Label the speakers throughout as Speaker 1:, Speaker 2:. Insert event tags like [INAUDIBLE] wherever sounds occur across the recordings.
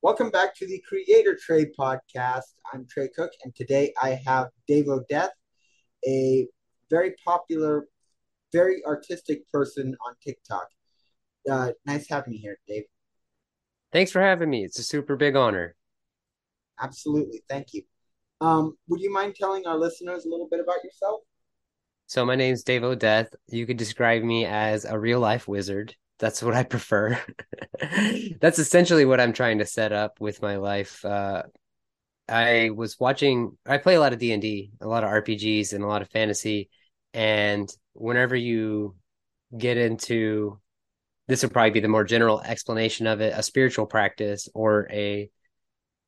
Speaker 1: Welcome back to the Creator Tray Podcast. I'm Trey Cook, and today I have Dave Odeth, a very popular, very artistic person on TikTok. Uh, nice having you here, Dave.
Speaker 2: Thanks for having me. It's a super big honor.
Speaker 1: Absolutely. Thank you. Um, would you mind telling our listeners a little bit about yourself?
Speaker 2: So my name's Dave Odeth. You could describe me as a real life wizard. That's what I prefer. [LAUGHS] That's essentially what I'm trying to set up with my life. Uh, I was watching. I play a lot of D and D, a lot of RPGs, and a lot of fantasy. And whenever you get into this, would probably be the more general explanation of it: a spiritual practice or a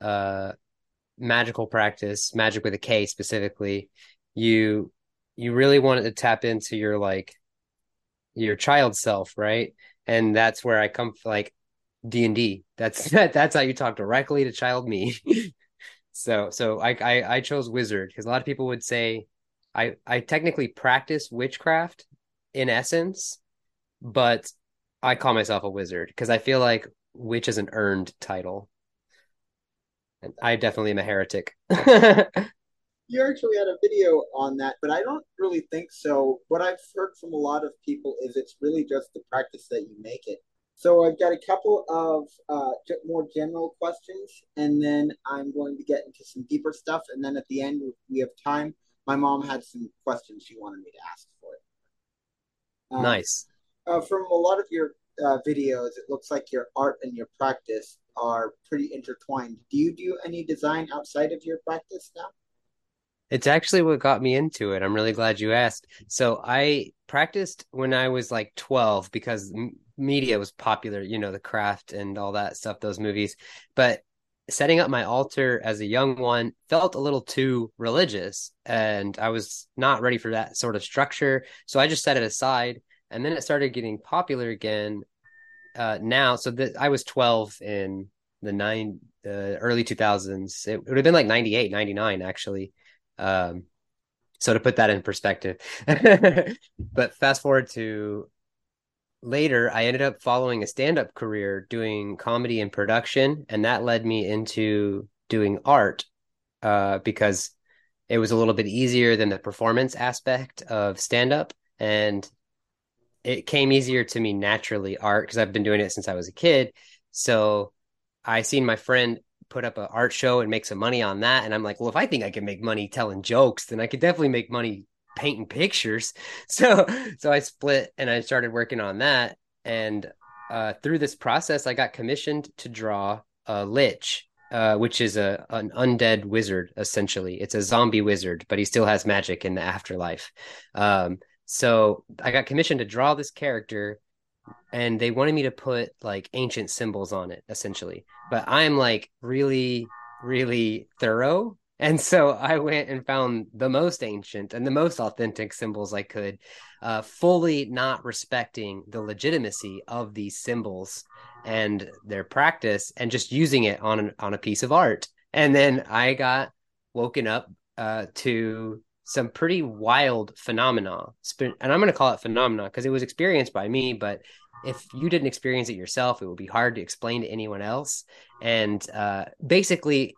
Speaker 2: uh, magical practice, magic with a K specifically. You you really want to tap into your like your child self, right? And that's where I come like D and D. That's that, [LAUGHS] that's how you talk directly to child me. [LAUGHS] so so I, I I chose wizard because a lot of people would say I I technically practice witchcraft in essence, but I call myself a wizard because I feel like witch is an earned title. And I definitely am a heretic. [LAUGHS]
Speaker 1: you actually had a video on that, but I don't really think so. What I've heard from a lot of people is it's really just the practice that you make it. So I've got a couple of uh, more general questions, and then I'm going to get into some deeper stuff. And then at the end, we have time, my mom had some questions she wanted me to ask for it.
Speaker 2: Um, nice.
Speaker 1: Uh, from a lot of your uh, videos, it looks like your art and your practice are pretty intertwined. Do you do any design outside of your practice now?
Speaker 2: It's actually what got me into it. I'm really glad you asked. So I practiced when I was like 12 because m- media was popular, you know, the craft and all that stuff, those movies. But setting up my altar as a young one felt a little too religious and I was not ready for that sort of structure. So I just set it aside and then it started getting popular again uh, now. So I was 12 in the nine, uh, early 2000s. It would have been like 98, 99 actually. Um, so to put that in perspective, [LAUGHS] but fast forward to later, I ended up following a stand up career doing comedy and production, and that led me into doing art uh, because it was a little bit easier than the performance aspect of stand up. And it came easier to me naturally, art, because I've been doing it since I was a kid. So I seen my friend put up an art show and make some money on that. And I'm like, well, if I think I can make money telling jokes, then I could definitely make money painting pictures. [LAUGHS] So so I split and I started working on that. And uh, through this process, I got commissioned to draw a lich, uh, which is a an undead wizard essentially. It's a zombie wizard, but he still has magic in the afterlife. Um, so I got commissioned to draw this character and they wanted me to put like ancient symbols on it essentially. But i'm like really really thorough. [LAUGHS] And so i went and found the most ancient and the most authentic symbols i could uh, fully not respecting the legitimacy of these symbols and their practice and just using it on an, on a piece of art. And then i got woken up uh, to some pretty wild phenomena and i'm going to call it phenomena because it was experienced by me but if you didn't experience it yourself, it would be hard to explain to anyone else. And uh, basically,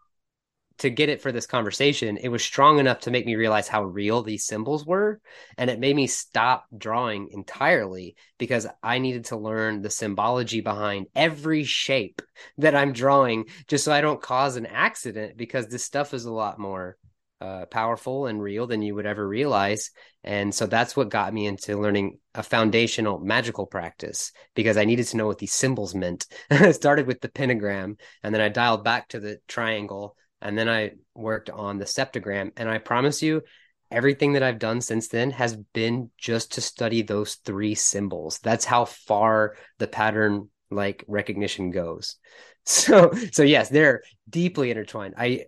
Speaker 2: to get it for this conversation, it was strong enough to make me realize how real these symbols were. And it made me stop drawing entirely because I needed to learn the symbology behind every shape that I'm drawing just so I don't cause an accident because this stuff is a lot more uh, powerful and real than you would ever realize. And so that's what got me into learning a foundational magical practice because I needed to know what these symbols meant. [LAUGHS] I started with the pentagram and then I dialed back to the triangle and then I worked on the septagram. And I promise you, everything that I've done since then has been just to study those three symbols. That's how far the pattern like recognition goes. [LAUGHS] So so yes, they're deeply intertwined. I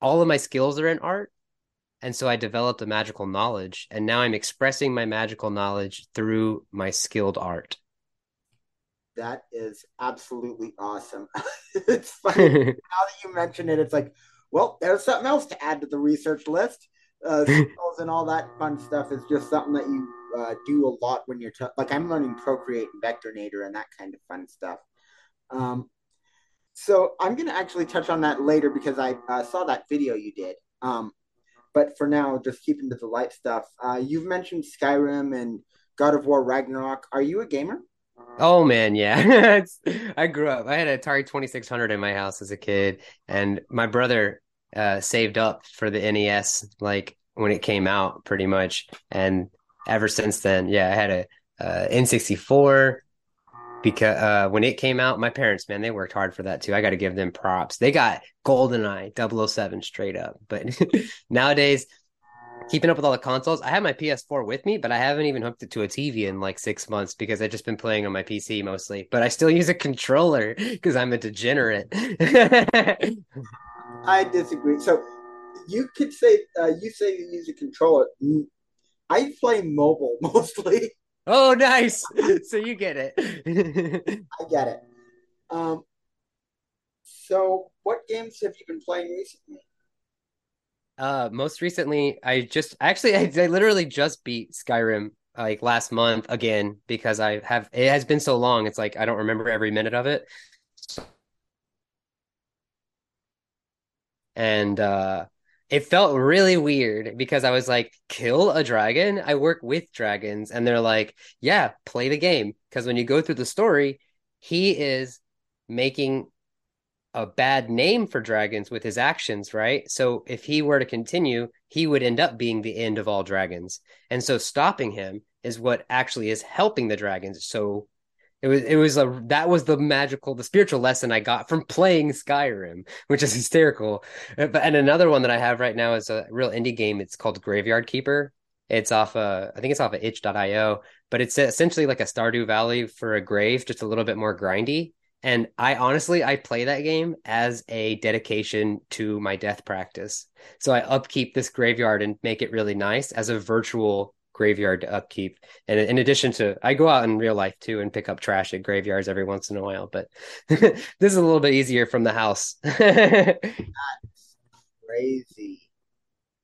Speaker 2: all of my skills are in art. And so I developed a magical knowledge, and now I'm expressing my magical knowledge through my skilled art.
Speaker 1: That is absolutely awesome. [LAUGHS] it's [LAUGHS] funny now that you mention it. It's like, well, there's something else to add to the research list. Uh, [LAUGHS] and all that fun stuff is just something that you uh, do a lot when you're t- like I'm learning Procreate and Vectornator and that kind of fun stuff. Um, so I'm going to actually touch on that later because I uh, saw that video you did. Um, but for now, just keeping to the light stuff. Uh, you've mentioned Skyrim and God of War Ragnarok. Are you a gamer?
Speaker 2: Oh man, yeah. [LAUGHS] I grew up. I had an Atari 2600 in my house as a kid, and my brother uh, saved up for the NES like when it came out, pretty much. And ever since then, yeah, I had a uh, N64 because uh, when it came out, my parents, man, they worked hard for that too. I got to give them props. They got GoldenEye 007 straight up. But [LAUGHS] nowadays, keeping up with all the consoles, I have my PS4 with me, but I haven't even hooked it to a TV in like six months because I've just been playing on my PC mostly. But I still use a controller [LAUGHS] because I'm a degenerate. [LAUGHS]
Speaker 1: I disagree. So you could say uh, you say you use a controller. I play mobile mostly.
Speaker 2: Oh, nice. [LAUGHS] so you get it. [LAUGHS]
Speaker 1: I get it. Um, so what games have you been playing recently?
Speaker 2: Uh, most recently, I just actually [LAUGHS] I, I literally just beat Skyrim like last month again because I have it has been so long. It's like I don't remember every minute of it. And uh it felt really weird because I was like, kill a dragon? I work with dragons. And they're like, yeah, play the game. Because when you go through the story, he is making a bad name for dragons with his actions, right? So if he were to continue, he would end up being the end of all dragons. And so stopping him is what actually is helping the dragons. So it was it was a that was the magical the spiritual lesson I got from playing Skyrim, which is [LAUGHS] hysterical. Uh, but and another one that I have right now is a real indie game. It's called Graveyard Keeper. It's off uh I think it's off of itch.io, but it's essentially like a Stardew Valley for a grave, just a little bit more grindy. And I honestly I play that game as a dedication to my death practice. So I upkeep this graveyard and make it really nice as a virtual graveyard to upkeep. And in addition to, I go out in real life too and pick up trash at graveyards every once in a while. But [LAUGHS] this is a little bit easier from the house.
Speaker 1: That's [LAUGHS] crazy.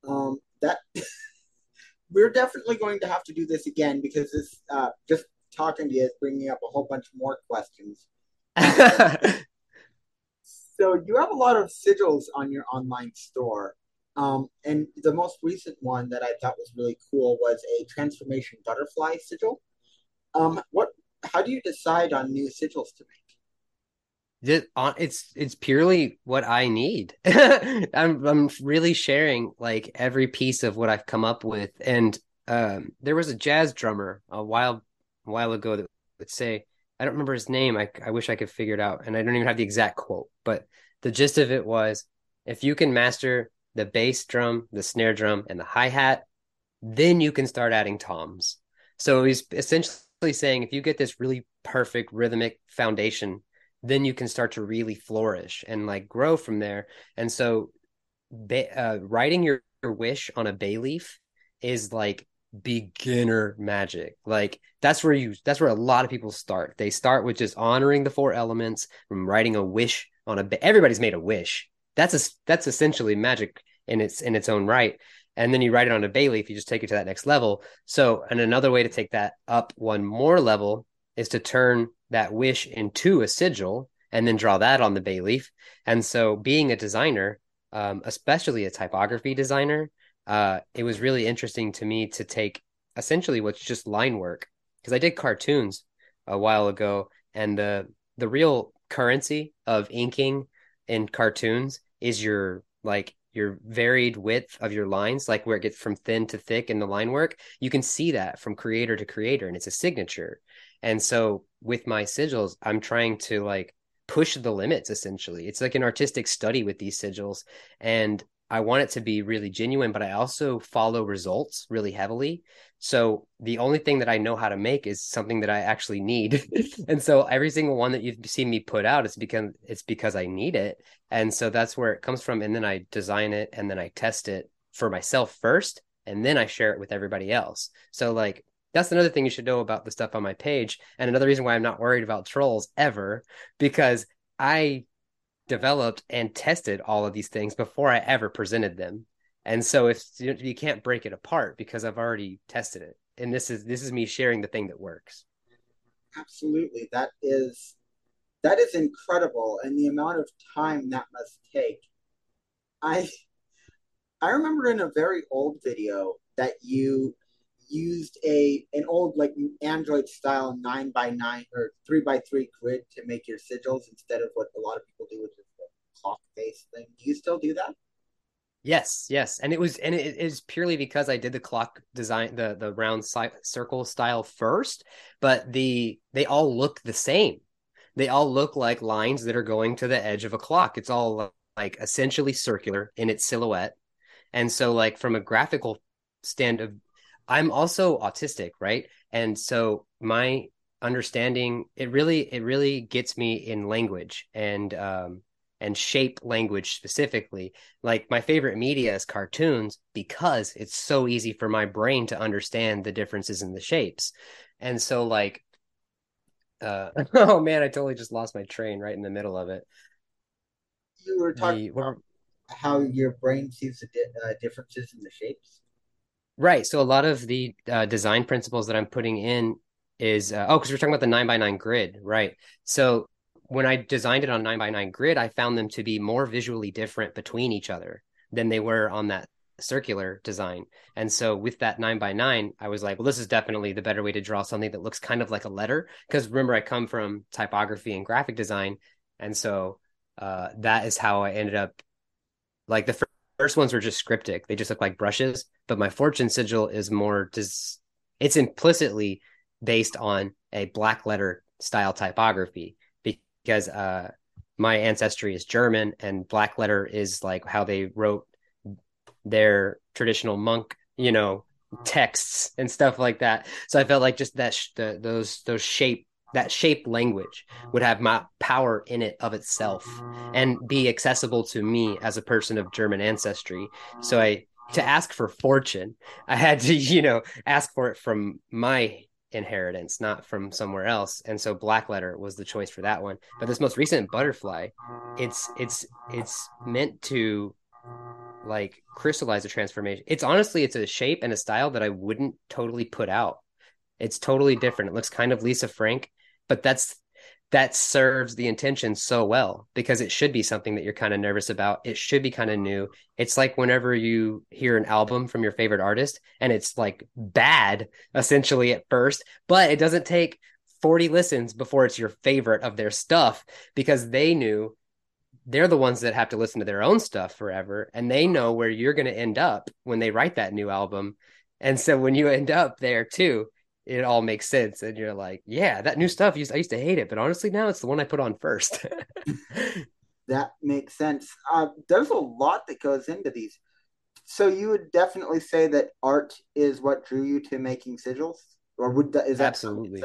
Speaker 1: Um, that [LAUGHS] we're definitely going to have to do this again because this uh, just talking to you is bringing up a whole bunch more questions. so you have a lot of sigils on your online store. Um, and the most recent one that I thought was really cool was a transformation butterfly sigil. Um, what? How do you decide on new sigils to make?
Speaker 2: It's it's purely what I need. [LAUGHS] I'm I'm really sharing like every piece of what I've come up with. And um, there was a jazz drummer a while a while ago that would say I don't remember his name. I I wish I could figure it out, and I don't even have the exact quote. But the gist of it was, if you can master the bass drum, the snare drum, and the hi hat, then you can start adding toms. So he's essentially saying if you get this really perfect rhythmic foundation, then you can start to really flourish and like grow from there. And so, uh, writing your, your wish on a bay leaf is like beginner magic. Like that's where you that's where a lot of people start. They start with just honoring the four elements from writing a wish on a everybody's made a wish that's a, that's essentially magic in its in its own right. And then you write it on a bay leaf, you just take it to that next level. So, and another way to take that up one more level is to turn that wish into a sigil and then draw that on the bay leaf. And so, being a designer, um, especially a typography designer, uh, it was really interesting to me to take essentially what's just line work because I did cartoons a while ago, and the the real currency of inking in cartoons is your like your varied width of your lines, like where it gets from thin to thick in the line work, you can see that from creator to creator and it's a signature. And so with my sigils, I'm trying to like push the limits essentially. It's like an artistic study with these sigils. And I want it to be really genuine, but I also follow results really heavily. So the only thing that I know how to make is something that I actually need. [LAUGHS] and so every single one that you've seen me put out, it's because it's because I need it. And so that's where it comes from. And then I design it and then I test it for myself first, and then I share it with everybody else. So like that's another thing you should know about the stuff on my page. And another reason why I'm not worried about trolls ever, because I developed and tested all of these things before I ever presented them. And so if you can't break it apart because I've already tested it. And this is this is me sharing the thing that works.
Speaker 1: Absolutely. That is that is incredible and the amount of time that must take. I I remember in a very old video that you used a an old like Android style nine by nine or three by three grid to make your sigils instead of what a lot of people do, with the clock based thing. Do you still do that?
Speaker 2: Yes, yes, and it was and it is purely because I did the clock design, the the round circle style first, but the they all look the same. They all look like lines that are going to the edge of a clock. It's all like essentially circular in its silhouette, and so like from a graphical stand of I'm also autistic, right? And so my understanding it really it really gets me in language and um and shape language specifically. Like my favorite media is cartoons because it's so easy for my brain to understand the differences in the shapes. And so like uh [LAUGHS] oh man, I totally just lost my train right in the middle of it.
Speaker 1: You were talking the, about how your brain sees the di- uh, differences in the shapes.
Speaker 2: Right. So a lot of the uh, design principles that I'm putting in is uh, oh, because we're talking about the nine by nine grid, right? So when I designed it on nine by nine grid, I found them to be more visually different between each other than they were on that circular design. And so with that nine by nine, I was like, well, this is definitely the better way to draw something that looks kind of like a letter. Because remember, I come from typography and graphic design, and so uh, that is how I ended up. Like the first ones were just scriptic; they just look like brushes but my fortune sigil is more dis- it's implicitly based on a black letter style typography because uh, my ancestry is German and black letter is like how they wrote their traditional monk, you know, texts and stuff like that. So I felt like just that sh- the, those those shape that shape language would have my power in it of itself and be accessible to me as a person of German ancestry. So I to ask for fortune, I had to, [LAUGHS] you know, ask for it from my inheritance, not from somewhere else. And so black letter was the choice for that one. But this most recent butterfly, it's it's it's meant to like crystallize a transformation. It's honestly it's a shape and a style that I wouldn't totally put out. It's totally different. It looks kind of Lisa Frank, but that's that serves the intention so well because it should be something that you're kind of nervous about. It should be kind of new. It's like whenever you hear an album from your favorite artist and it's like bad essentially at first, but it doesn't take 40 listens before it's your favorite of their stuff because they knew they're the ones that have to listen to their own stuff forever and they know where you're going to end up when they write that new album. And so when you end up there too, it all makes sense and you're like yeah that new stuff used i used to hate it but honestly now it's the one i put on first. [LAUGHS]
Speaker 1: That makes sense. Uh, there's a lot that goes into these. So you would definitely say that art is what drew you to making sigils? Or would that is that
Speaker 2: absolutely.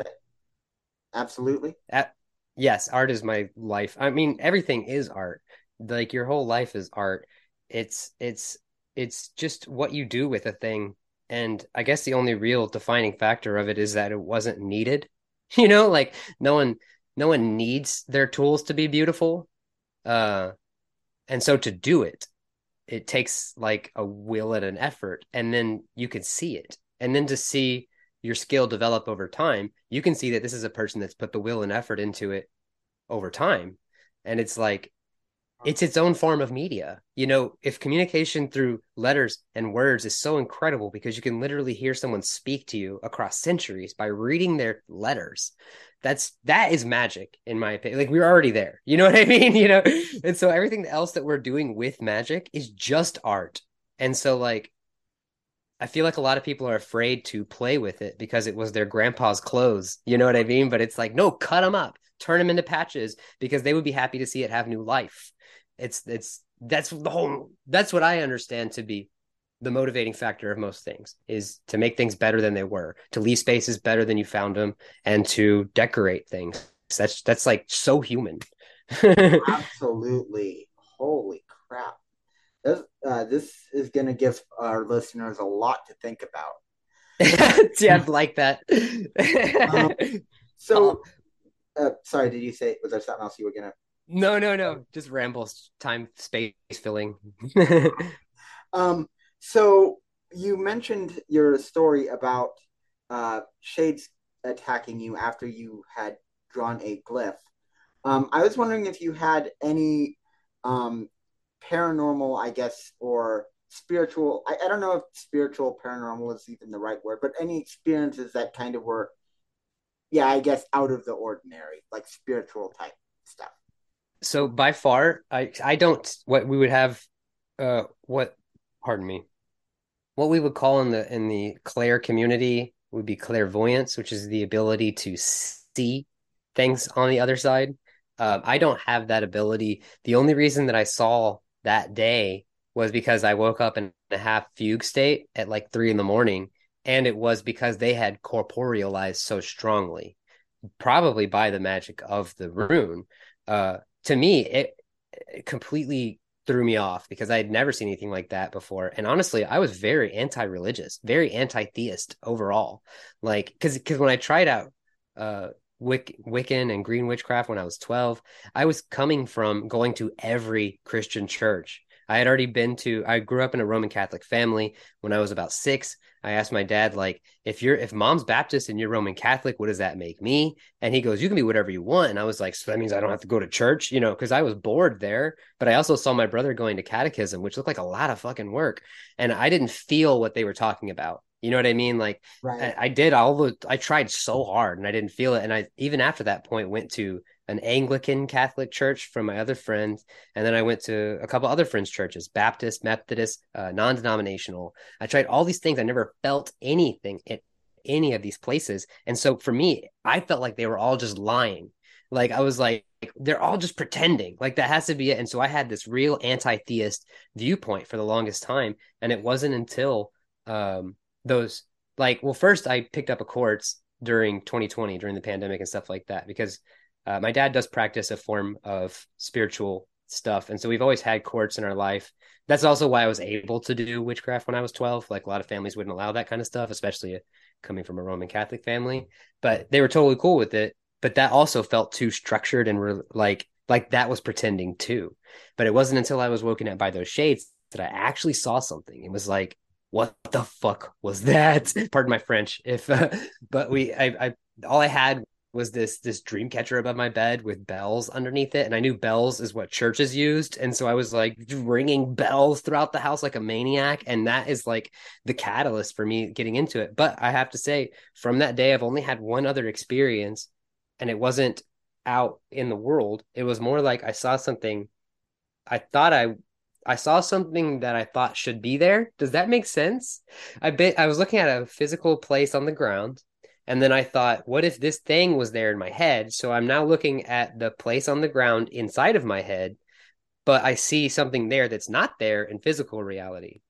Speaker 1: absolutely?
Speaker 2: At, yes art is my life. I mean everything is art. Like your whole life is art. It's it's it's just what you do with a thing and I guess the only real defining factor of it is that it wasn't needed. [LAUGHS] You know, like no one no one needs their tools to be beautiful. Uh and so to do it, it takes like a will and an effort and then you can see it. And then to see your skill develop over time, you can see that this is a person that's put the will and effort into it over time. And it's like it's its own form of media. You know, if communication through letters and words is so incredible because you can literally hear someone speak to you across centuries by reading their letters. That's that is magic in my opinion. Like we're already there. You know [LAUGHS] what I mean? You know, and so everything else that we're doing with magic is just art. And so like I feel like a lot of people are afraid to play with it because it was their grandpa's clothes. You know what I mean? But it's like, no, cut them up, turn them into patches because they would be happy to see it have new life It's it's that's the whole that's what I understand to be the motivating factor of most things is to make things better than they were, to leave spaces better than you found them, and to decorate things. That's that's like so human. [LAUGHS]
Speaker 1: Absolutely. Holy crap. This, uh, this is going to give our listeners a lot to think about. [LAUGHS]
Speaker 2: yeah, I'd like that.
Speaker 1: um, so, [LAUGHS] uh, sorry, did you say, was there something else you were going to?
Speaker 2: No, no, no. Just rambles, time, space filling. [LAUGHS]
Speaker 1: um, so you mentioned your story about uh, shades attacking you after you had drawn a glyph. Um, I was wondering if you had any um, paranormal, I guess, or spiritual. I, I don't know if spiritual paranormal is even the right word, but any experiences that kind of were, yeah, I guess out of the ordinary, like spiritual type stuff.
Speaker 2: So by far, I I don't what we would have, uh, what, pardon me, what we would call in the in the clair community would be clairvoyance, which is the ability to see things on the other side. Um, I don't have that ability. The only reason that I saw that day was because I woke up in a half fugue state at like three in the morning, and it was because they had corporealized so strongly, probably by the magic of the rune. Uh, to me, it, it completely threw me off because I had never seen anything like that before. And honestly, I was very anti-religious, very anti-theist overall. Like, because because when I tried out uh, Wiccan and Green Witchcraft when I was 12. I was coming from going to every Christian church. I had already been to, I grew up in a Roman Catholic family. When I was about six, I asked my dad, like, if you're, if mom's Baptist and you're Roman Catholic, what does that make me? And he goes, you can be whatever you want. And I was like, so that means I don't have to go to church, you know, because I was bored there. But I also saw my brother going to catechism, which looked like a lot of fucking work. And I didn't feel what they were talking about. You know what I mean? Like right. I, I, did all the I tried so hard and I didn't feel it. And I even after that point went to an Anglican Catholic church from my other friends. And then I went to a couple other friends' churches, Baptist, Methodist, uh, non-denominational. I tried all these things. I never felt anything at any of these places. And so for me, I felt like they were all just lying. Like I was like, they're all just pretending. Like that has to be it. And so I had this real anti-theist viewpoint for the longest time. And it wasn't until um those like well first i picked up a quartz during 2020 during the pandemic and stuff like that because uh, my dad does practice a form of spiritual stuff. And so we've always had quartz in our life. That's also why i was able to do witchcraft when i was 12 like a lot of families wouldn't allow that kind of stuff especially coming from a roman catholic family. But they were totally cool with it. But that also felt too structured and re- like like that was pretending too. But it wasn't until i was woken up by those shades that i actually saw something. It was like what the fuck was that? [LAUGHS] Pardon my French. If uh, but we, I, I, all I had was this this dream catcher above my bed with bells underneath it, and I knew bells is what churches used, and so I was like ringing bells throughout the house like a maniac, and that is like the catalyst for me getting into it. But I have to say, from that day, I've only had one other experience, and it wasn't out in the world. It was more like I saw something. I thought I I saw something that I thought should be there. Does that make sense? I bet I was looking at a physical place on the ground and then I thought, what if this thing was there in my head? So I'm now looking at the place on the ground inside of my head, but I see something there that's not there in physical reality.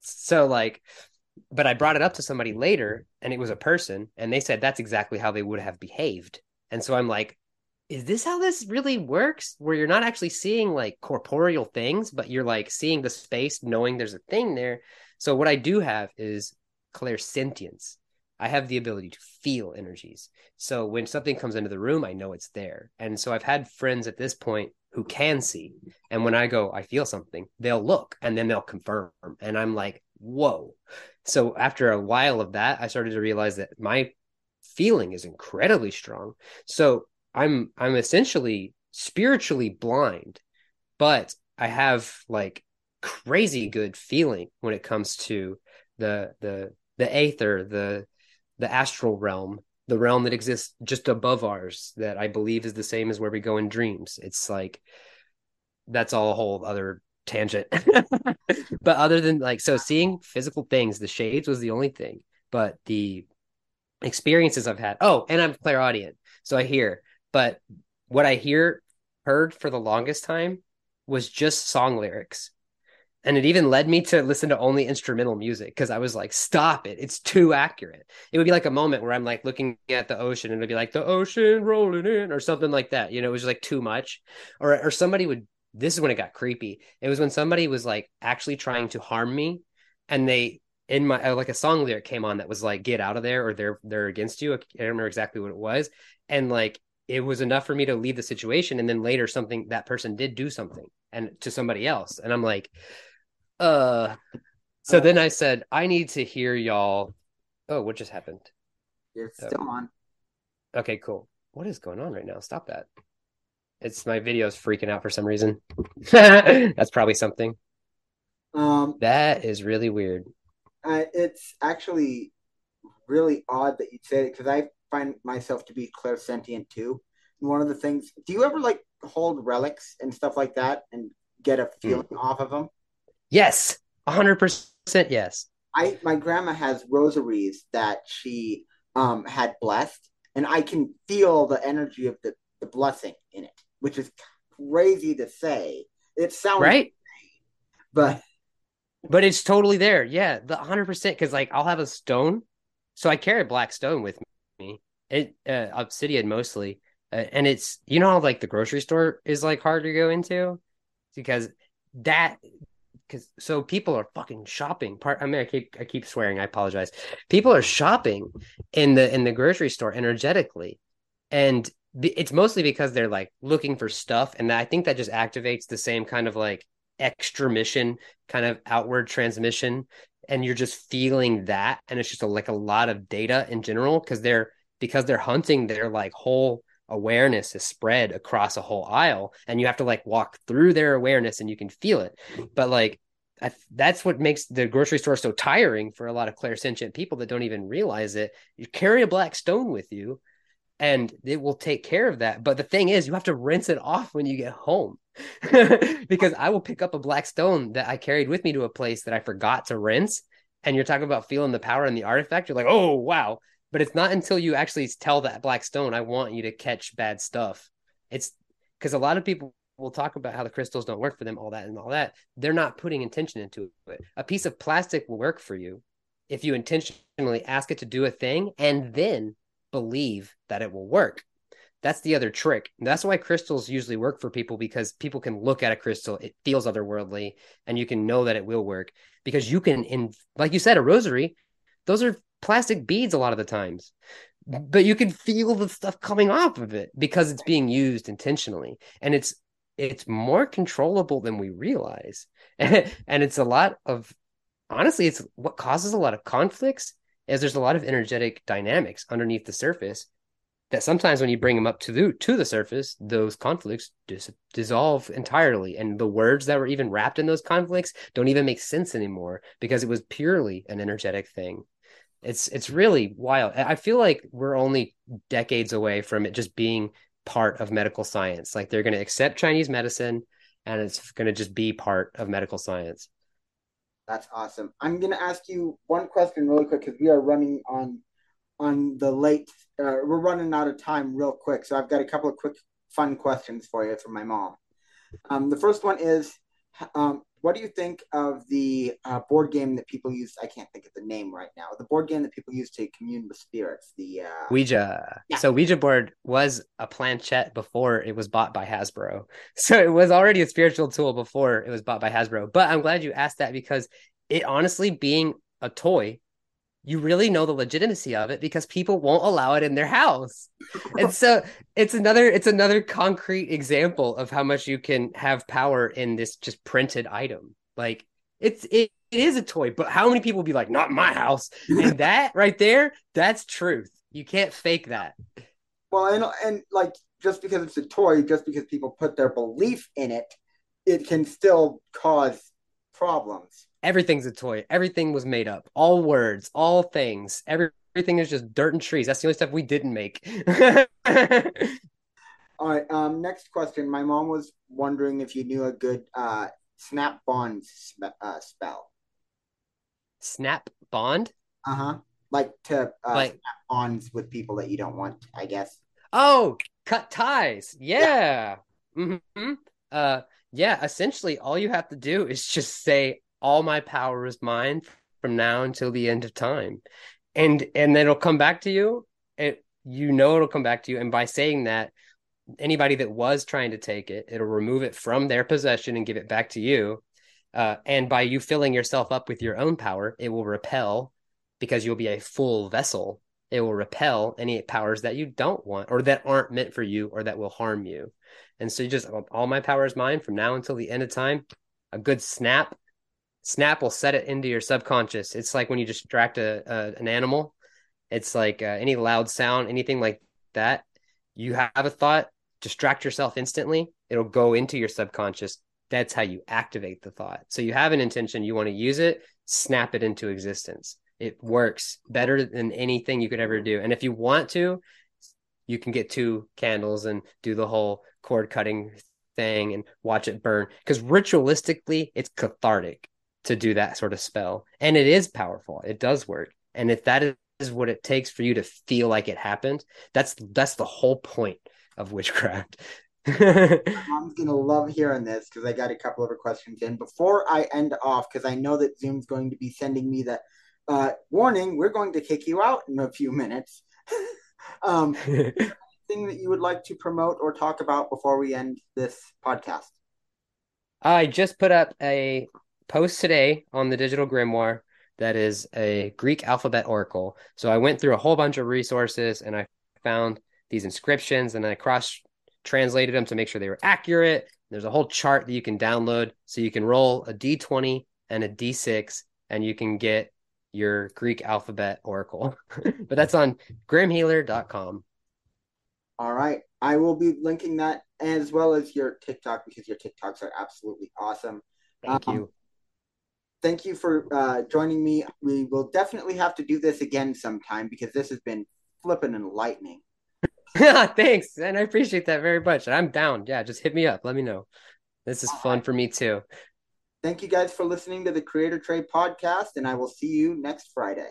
Speaker 2: So like but I brought it up to somebody later and it was a person and they said that's exactly how they would have behaved. And so I'm like, is this how this really works? Where you're not actually seeing like corporeal things but you're like seeing the space knowing there's a thing there. So what i do have is clairsentience. I have the ability to feel energies. So when something comes into the room i know it's there. And so i've had friends at this point who can see. And when i go i feel something they'll look and then they'll confirm. And i'm like whoa. So after a while of that i started to realize that my feeling is incredibly strong. So I'm I'm essentially spiritually blind, but I have like crazy good feeling when it comes to the the the aether, the the astral realm, the realm that exists just above ours that I believe is the same as where we go in dreams. It's like that's all a whole other tangent. [LAUGHS] but other than like so seeing physical things, the shades was the only thing. But the experiences I've had. Oh, and I'm clairaudient. So I hear but what I hear heard for the longest time was just song lyrics. And it even led me to listen to only instrumental music because I was like, stop it. It's too accurate. It would be like a moment where I'm like looking at the ocean and it'd be like the ocean rolling in or something like that. You know, it was like too much. Or or somebody would this is when it got creepy. It was when somebody was like actually trying to harm me and they in my uh, like a song lyric came on that was like get out of there or they're they're against you. I don't remember exactly what it was. And like it was enough for me to leave the situation and then later something that person did do something and to somebody else and i'm like uh so then i said i need to hear y'all oh what just happened?
Speaker 1: It's still oh. on.
Speaker 2: Okay cool. What is going on right now? Stop that. It's my video's freaking out for some reason. [LAUGHS] That's probably something.
Speaker 1: Um
Speaker 2: that is really weird.
Speaker 1: Uh, it's actually really odd that you say it because i find myself to be clairsentient too. And one of the things, do you ever like hold relics and stuff like that and get a hmm. feeling mm. off of them?
Speaker 2: Yes, hundred percent. Yes.
Speaker 1: I my grandma has rosaries that she um had blessed, and I can feel the energy of the the blessing in it, which is crazy to say. It sounds
Speaker 2: right, insane,
Speaker 1: but
Speaker 2: but it's totally there. Yeah, the hundred percent. Because like I'll have a stone, so I carry a black stone with me. It uh, obsidian mostly, uh, and it's you know how like the grocery store is like hard to go into because that because so people are fucking shopping. Part I mean I keep I keep swearing. I apologize. People are shopping in the in the grocery store energetically, and it's mostly because they're like looking for stuff, and I think that just activates the same kind of like extra mission kind of outward transmission and you're just feeling that and it's just a, like a lot of data in general because they're because they're hunting their like whole awareness is spread across a whole aisle and you have to like walk through their awareness and you can feel it. But like I, that's what makes the grocery store so tiring for a lot of clairsentient people that don't even realize it. You carry a black stone with you and it will take care of that. But the thing is you have to rinse it off when you get home [LAUGHS] because I will pick up a black stone that I carried with me to a place that I forgot to rinse. And you're talking about feeling the power in the artifact. You're like, oh, wow. But it's not until you actually tell that black stone, I want you to catch bad stuff. It's because a lot of people will talk about how the crystals don't work for them, all that and all that. They're not putting intention into it. A piece of plastic will work for you if you intentionally ask it to do a thing and then believe that it will work. That's the other trick. That's why crystals usually work for people because people can look at a crystal, it feels otherworldly, and you can know that it will work because you can, in like you said, a rosary, those are plastic beads a lot of the times, but you can feel the stuff coming off of it because it's being used intentionally, and it's it's more controllable than we realize, [LAUGHS] and it's a lot of honestly, it's what causes a lot of conflicts. Is there's a lot of energetic dynamics underneath the surface that sometimes when you bring them up to the to the surface, those conflicts dis- dissolve entirely, and the words that were even wrapped in those conflicts don't even make sense anymore because it was purely an energetic thing. It's it's really wild. I feel like we're only decades away from it just being part of medical science. Like they're going to accept Chinese medicine, and it's going to just be part of medical science.
Speaker 1: That's awesome. I'm going to ask you one question really quick because we are running on on the late. Uh, we're running out of time real quick, so I've got a couple of quick, fun questions for you from my mom. Um, the first one is, um, what do you think of the uh, board game that people use? I can't think of the name right now. The board game that people use to commune with spirits. The uh...
Speaker 2: Ouija. Yeah. So Ouija board was a planchette before it was bought by Hasbro. [LAUGHS] So it was already a spiritual tool before it was bought by Hasbro. But I'm glad you asked that because it honestly being a toy you really know the legitimacy of it because people won't allow it in their house. and so it's another it's another concrete example of how much you can have power in this just printed item. Like it's it, it is a toy, but how many people be like, not my house? And [LAUGHS] that right there, that's truth. You can't fake that.
Speaker 1: Well, and and like just because it's a toy, just because people put their belief in it, it can still cause problems
Speaker 2: everything's a toy. Everything was made up. All words, all things. Every, everything is just dirt and trees. That's the only stuff we didn't make. [LAUGHS]
Speaker 1: all right. Um. Next question. My mom was wondering if you knew a good uh snap bond spe- uh, spell.
Speaker 2: Snap bond.
Speaker 1: Uh huh. Like to uh, like snap bonds with people that you don't want. I guess.
Speaker 2: Oh, cut ties. Yeah. yeah. Mm-hmm. Uh, yeah, essentially all you have to do is just say all my power is mine from now until the end of time. And and then it'll come back to you. It you know it'll come back to you. And by saying that, anybody that was trying to take it, it'll remove it from their possession and give it back to you. Uh, and by you filling yourself up with your own power, it will repel because you'll be a full vessel. It will repel any powers that you don't want or that aren't meant for you or that will harm you. And so you just all my power is mine from now until the end of time. A good snap, snap will set it into your subconscious. It's like when you distract a, a an animal. It's like uh, any loud sound, anything like that. You have a thought, distract yourself instantly. It'll go into your subconscious. That's how you activate the thought. So you have an intention, you want to use it, snap it into existence. It works better than anything you could ever do. And if you want to, you can get two candles and do the whole cord cutting thing and watch it burn. Because ritualistically, it's cathartic to do that sort of spell. And it is powerful. It does work. And if that is what it takes for you to feel like it happened, that's that's the whole point of witchcraft. [LAUGHS]
Speaker 1: Mom's gonna love hearing this because I got a couple of her questions in. Before I end off, because I know that Zoom's going to be sending me the uh, warning, we're going to kick you out in a few minutes. [LAUGHS] um, [LAUGHS] anything that you would like to promote or talk about before we end this podcast?
Speaker 2: I just put up a post today on the Digital Grimoire that is a Greek alphabet oracle. So I went through a whole bunch of resources and I found these inscriptions and I cross translated them to make sure they were accurate. There's a whole chart that you can download so you can roll a d20 and a d6 and you can get your Greek alphabet oracle. [LAUGHS] but that's on grimhealer.com.
Speaker 1: All right. I will be linking that as well as your TikTok because your TikToks are absolutely awesome.
Speaker 2: Thank um, you.
Speaker 1: Thank you for uh, joining me. We will definitely have to do this again sometime because this has been flipping and lightning. [LAUGHS]
Speaker 2: Thanks, and I appreciate that very much. I'm down. Yeah, just hit me up. Let me know. This is fun for me too.
Speaker 1: Thank you guys for listening to the Creator Tray podcast, and I will see you next Friday.